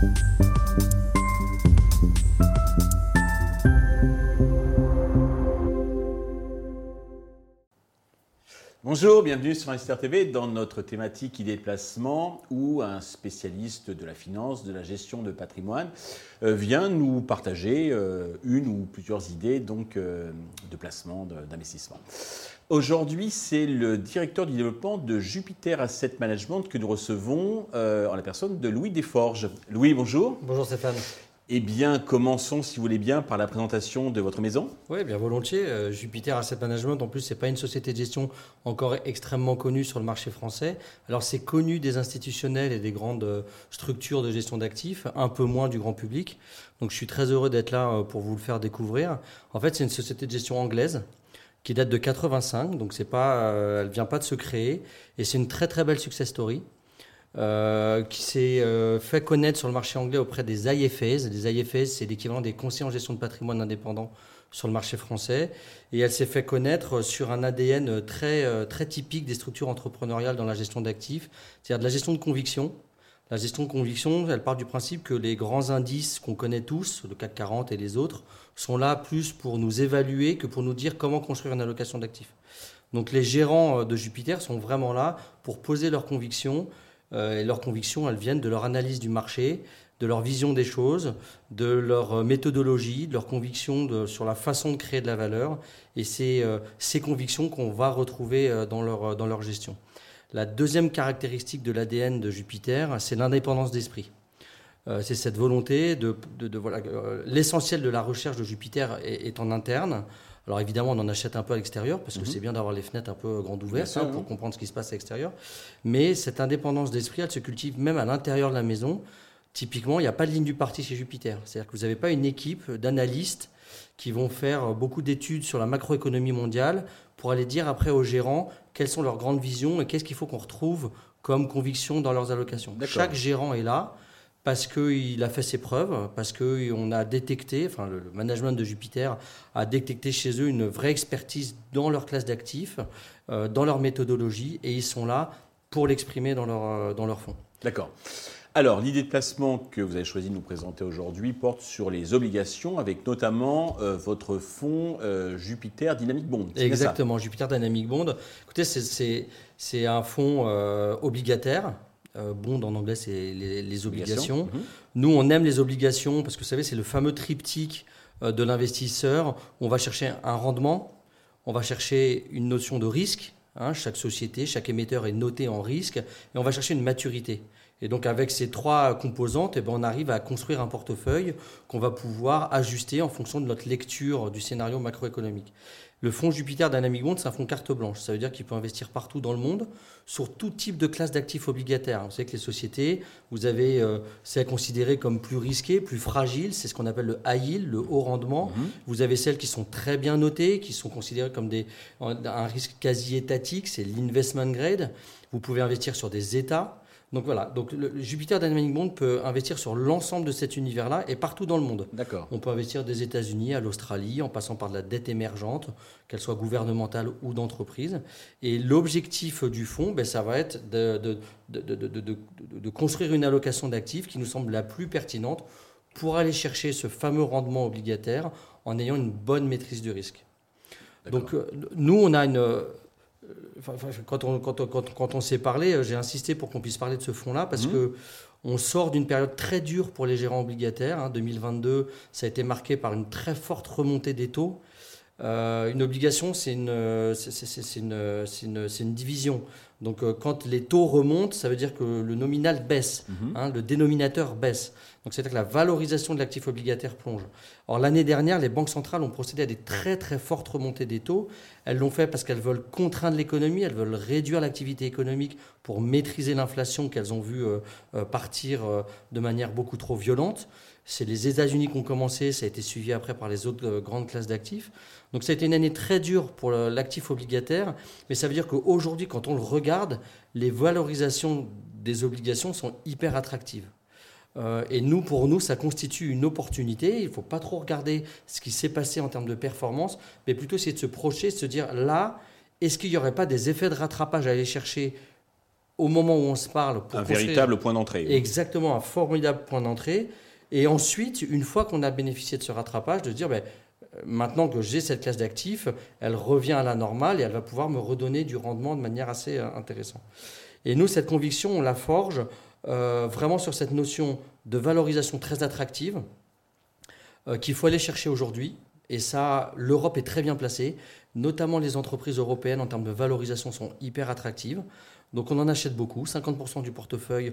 Thank you Bonjour, bienvenue sur Investir TV dans notre thématique idée de placement où un spécialiste de la finance, de la gestion de patrimoine euh, vient nous partager euh, une ou plusieurs idées donc euh, de placement, d'investissement. Aujourd'hui, c'est le directeur du développement de Jupiter Asset Management que nous recevons en la personne de Louis Desforges. Louis, bonjour. Bonjour Stéphane. Eh bien, commençons, si vous voulez bien, par la présentation de votre maison. Oui, bien volontiers. Euh, Jupiter Asset Management, en plus, ce n'est pas une société de gestion encore extrêmement connue sur le marché français. Alors, c'est connu des institutionnels et des grandes euh, structures de gestion d'actifs, un peu moins du grand public. Donc, je suis très heureux d'être là euh, pour vous le faire découvrir. En fait, c'est une société de gestion anglaise qui date de 85, donc c'est pas, elle vient pas de se créer, et c'est une très très belle success story. Euh, qui s'est euh, fait connaître sur le marché anglais auprès des IFAs. Les IFAs, c'est l'équivalent des conseillers en gestion de patrimoine indépendants sur le marché français. Et elle s'est fait connaître sur un ADN très, euh, très typique des structures entrepreneuriales dans la gestion d'actifs, c'est-à-dire de la gestion de conviction. La gestion de conviction, elle part du principe que les grands indices qu'on connaît tous, le CAC 40 et les autres, sont là plus pour nous évaluer que pour nous dire comment construire une allocation d'actifs. Donc les gérants de Jupiter sont vraiment là pour poser leurs convictions, et leurs convictions, elles viennent de leur analyse du marché, de leur vision des choses, de leur méthodologie, de leurs convictions sur la façon de créer de la valeur. Et c'est euh, ces convictions qu'on va retrouver euh, dans leur, dans leur gestion. La deuxième caractéristique de l'ADN de Jupiter, c'est l'indépendance d'esprit. c'est cette volonté de, de, voilà, l'essentiel de la recherche de Jupiter est en interne. Alors évidemment, on en achète un peu à l'extérieur parce que mhm. c'est bien d'avoir les fenêtres un peu grandes ouvertes hein, pour comprendre ce qui se passe à l'extérieur. Mais cette indépendance d'esprit, elle se cultive même à l'intérieur de la maison. Typiquement, il n'y a pas de ligne du parti chez Jupiter. C'est-à-dire que vous n'avez pas une équipe d'analystes qui vont faire beaucoup d'études sur la macroéconomie mondiale pour aller dire après aux gérants quelles sont leurs grandes visions et qu'est-ce qu'il faut qu'on retrouve comme conviction dans leurs allocations. Chaque gérant est là parce qu'il a fait ses preuves, parce qu'on a détecté, enfin le management de Jupiter a détecté chez eux une vraie expertise dans leur classe d'actifs, euh, dans leur méthodologie, et ils sont là pour l'exprimer dans leur, euh, dans leur fonds. D'accord. Alors, l'idée de placement que vous avez choisi de nous présenter aujourd'hui porte sur les obligations, avec notamment euh, votre fonds Jupiter Dynamic Bond. Exactement, Jupiter Dynamic Bond. Écoutez, c'est un fonds obligataire euh, bond en anglais, c'est les, obligations. Mhm. Nous, on aime les obligations parce que vous savez, c'est le fameux triptyque euh, de l'investisseur. On va chercher un rendement, on va chercher une notion de risque. Hein. chaque société, chaque émetteur est noté en risque, et on va chercher une maturité. Et donc avec ces trois composantes, eh ben, on arrive à construire un portefeuille qu'on va pouvoir ajuster en fonction de notre lecture du scénario macroéconomique. Le fonds Jupiter Dynamic c'est un fonds carte blanche. Ça veut dire qu'il peut investir partout dans le monde, sur tout type de classe d'actifs obligataires. Vous savez que les sociétés, vous avez, euh, c'est considéré comme plus risqué, plus fragile. C'est ce qu'on appelle le high yield, le haut rendement. Mhm. Vous avez celles qui sont très bien notées, qui sont considérées comme des, un risque quasi étatique. C'est l'investment grade. Vous pouvez investir sur des États. Donc voilà, donc le Jupiter Dynamic Bond peut investir sur l'ensemble de cet univers-là et partout dans le monde. D'accord. On peut investir des États-Unis à l'Australie, en passant par de la dette émergente, qu'elle soit gouvernementale ou d'entreprise. Et l'objectif du fonds, ben, ça va être de, de, de, de construire une allocation d'actifs qui nous semble la plus pertinente pour aller chercher ce fameux rendement obligataire en ayant une bonne maîtrise du risque. Donc euh, nous, on a une quand on, quand, quand, on s'est parlé, euh, j'ai insisté pour qu'on puisse parler de ce fonds-là parce qu'on mmh. que on sort d'une période très dure pour les gérants obligataires. 2022, hein. ça a été marqué par une très forte remontée des taux. Euh, une obligation, c'est une, une, une, une, division. Donc euh, quand les taux remontent, ça veut dire que le nominal baisse, mmh. hein, le dénominateur baisse. Donc c'est-à-dire que la valorisation de l'actif obligataire plonge. Or l'année dernière, les banques centrales ont procédé à des très très fortes remontées des taux. Elles l'ont fait parce qu'elles veulent contraindre l'économie, elles veulent réduire l'activité économique pour maîtriser l'inflation qu'elles ont vu euh, euh, partir euh, de manière beaucoup trop violente. C'est les États-Unis qui ont commencé, ça a été suivi après par les autres grandes classes d'actifs. Donc ça a été une année très dure pour l'actif obligataire, mais ça veut dire qu'aujourd'hui, quand on le regarde, les valorisations des obligations sont hyper attractives. Euh, et nous, pour nous, ça constitue une opportunité. Il ne faut pas trop regarder ce qui s'est passé en termes de performance, mais plutôt essayer de se projeter, de se dire là, est-ce qu'il n'y aurait pas des effets de rattrapage à aller chercher au moment où on se parle. Pour un véritable point d'entrée. Exactement, un formidable point d'entrée. Et ensuite, une fois qu'on a bénéficié de ce rattrapage, de se dire, ben, maintenant que j'ai cette classe d'actifs, elle revient à la normale et elle va pouvoir me redonner du rendement de manière assez euh, intéressante. Et nous, cette conviction, on la forge euh, vraiment sur cette notion de valorisation très attractive euh, qu'il faut aller chercher aujourd'hui. Et ça, l'Europe est très bien placée, notamment les entreprises européennes en termes de valorisation sont hyper attractives. Donc on en achète beaucoup, 50% du portefeuille,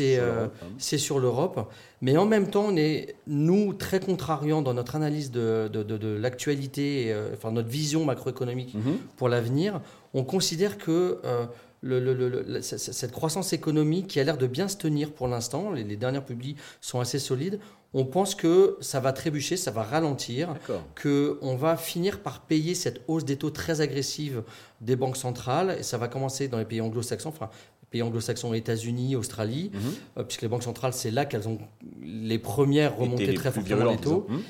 euh, c'est sur l'Europe. Mais en même temps, on est, nous, très contrariants dans notre analyse de, l'actualité, euh, enfin notre vision macroéconomique mhm. pour l'avenir. On considère que le, cette croissance économique qui a l'air de bien se tenir pour l'instant, les, les, dernières publis sont assez solides, on pense que ça va trébucher, ça va ralentir, qu'on va finir par payer cette hausse des taux très agressive des banques centrales, et ça va commencer dans les pays anglo-saxons, enfin les pays anglo-saxons, États-Unis, Australie, mhm. euh, puisque les banques centrales, c'est là qu'elles ont les premières remontées très fortement les taux. Mhm.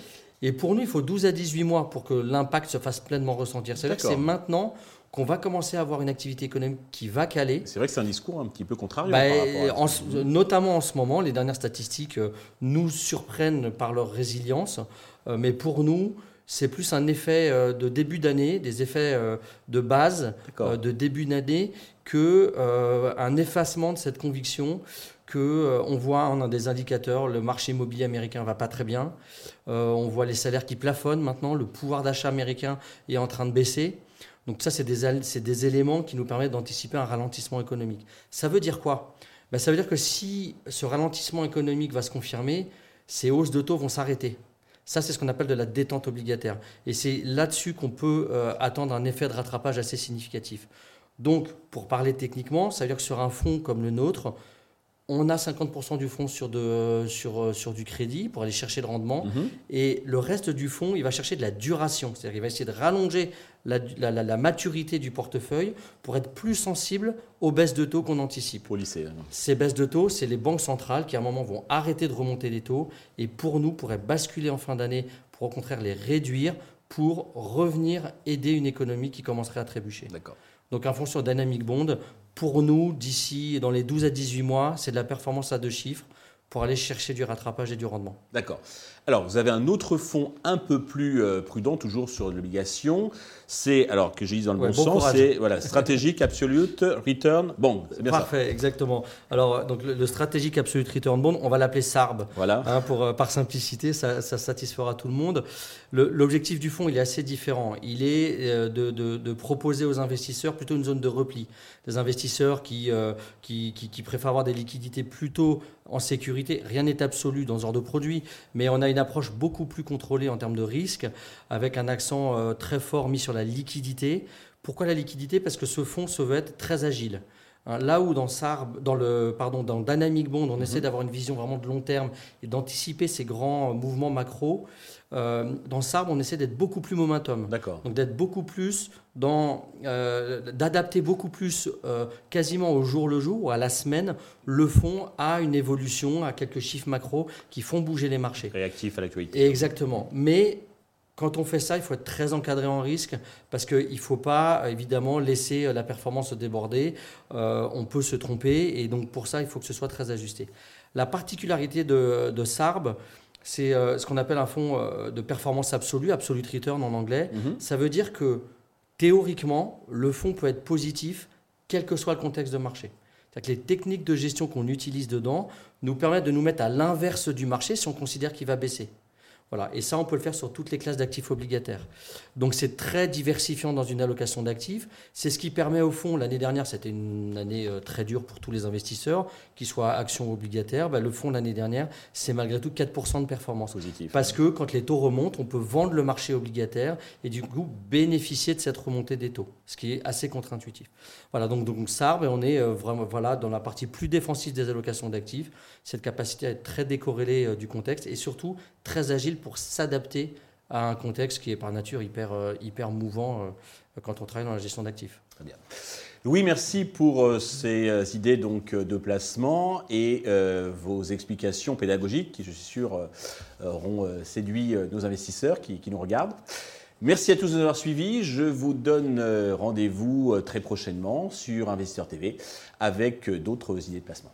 Et pour nous, il faut 12 à 18 mois pour que l'impact se fasse pleinement ressentir. C'est-à-dire que c'est maintenant qu'on va commencer à avoir une activité économique qui va caler. C'est vrai que c'est un discours un petit peu contrarié. Bah, notamment en ce moment, les dernières statistiques euh, nous surprennent par leur résilience, euh, mais pour nous, c'est plus un effet euh, de début d'année, des effets de base de début d'année, que un effacement de cette conviction que on voit, on a des indicateurs, le marché immobilier américain va pas très bien, on voit les salaires qui plafonnent maintenant, le pouvoir d'achat américain est en train de baisser. Donc ça, c'est des, éléments qui nous permettent d'anticiper un ralentissement économique. Ça veut dire quoi? Ben, Ça veut dire que si ce ralentissement économique va se confirmer, ces hausses de taux vont s'arrêter. Ça, c'est ce qu'on appelle de la détente obligataire. Et c'est là-dessus qu'on peut euh, attendre un effet de rattrapage assez significatif. Donc, pour parler techniquement, ça veut dire que sur un fonds comme le nôtre, on a 50% du fonds sur, de, sur, sur, du crédit pour aller chercher le rendement. Mhm. Et le reste du fonds, il va chercher de la duration. C'est-à-dire qu'il va essayer de rallonger la, maturité du portefeuille pour être plus sensible aux baisses de taux qu'on anticipe. Au lycée. Ces baisses de taux, c'est les banques centrales qui à un moment vont arrêter de remonter les taux et pour nous pourraient basculer en fin d'année pour au contraire les réduire pour revenir aider une économie qui commencerait à trébucher. D'accord. Donc un fonds sur Dynamic Bond, pour nous, d'ici dans les 12 à 18 mois, c'est de la performance à deux chiffres pour aller chercher du rattrapage et du rendement. D'accord. Alors, vous avez un autre fonds un peu plus euh, prudent, toujours sur l'obligation. C'est, alors que j'ai dit dans le bon, sens, c'est voilà, Strategic Absolute Return Bond. Bien Parfait, exactement. Alors, donc le, Strategic Absolute Return Bond, on va l'appeler SARB. Voilà. Hein, pour, euh, par simplicité, ça, satisfera tout le monde. L'objectif du fonds, il est assez différent. Il est euh, de, de, proposer aux investisseurs plutôt une zone de repli. Des investisseurs qui, qui, qui, qui préfèrent avoir des liquidités plutôt en sécurité. Rien n'est absolu dans ce genre de produit, mais on a une approche beaucoup plus contrôlée en termes de risque, avec un accent euh, très fort mis sur la liquidité. Pourquoi la liquidité? Parce que ce fonds se veut être très agile. Hein, là où dans, SARB, dans, le, pardon, dans Dynamic Bond, on essaie mhm. d'avoir une vision vraiment de long terme et d'anticiper ces grands euh, mouvements macro, euh, dans SARB, on essaie d'être beaucoup plus momentum. D'accord. Donc d'être beaucoup plus dans, d'adapter beaucoup plus quasiment au jour le jour ou à la semaine le fonds à une évolution, à quelques chiffres macro qui font bouger les marchés. Réactif à l'actualité. Exactement. Mais quand on fait ça, il faut être très encadré en risque parce qu'il ne faut pas évidemment laisser la performance se déborder. Euh, on peut se tromper et donc pour ça, il faut que ce soit très ajusté. La particularité de, SARB, c'est euh, ce qu'on appelle un fonds euh, de performance absolue, absolute return en anglais. Mhm. Ça veut dire que théoriquement, le fonds peut être positif quel que soit le contexte de marché. Que les techniques de gestion qu'on utilise dedans nous permettent de nous mettre à l'inverse du marché si on considère qu'il va baisser. Voilà. Et ça, on peut le faire sur toutes les classes d'actifs obligataires. Donc c'est très diversifiant dans une allocation d'actifs. C'est ce qui permet au fond, l'année dernière, c'était une année euh, très dure pour tous les investisseurs, qu'ils soient actions obligataires. Bah, le fonds l'année dernière, c'est malgré tout 4% de performance. Positif. Parce que quand les taux remontent, on peut vendre le marché obligataire et du coup bénéficier de cette remontée des taux, ce qui est assez contre-intuitif. Voilà, donc, donc SARB, on est euh, vraiment voilà, dans la partie plus défensive des allocations d'actifs, cette capacité à être très décorrélée euh, du contexte et surtout très agile pour s'adapter à un contexte qui est par nature hyper, euh, hyper mouvant euh, quand on travaille dans la gestion d'actifs. Très bien. Louis, merci pour euh, ces idées donc, de placement et vos explications pédagogiques qui, je suis sûr, auront séduit nos investisseurs qui, qui nous regardent. Merci à tous de nous avoir suivis. Je vous donne rendez-vous très prochainement sur Investisseur TV avec d'autres idées de placement.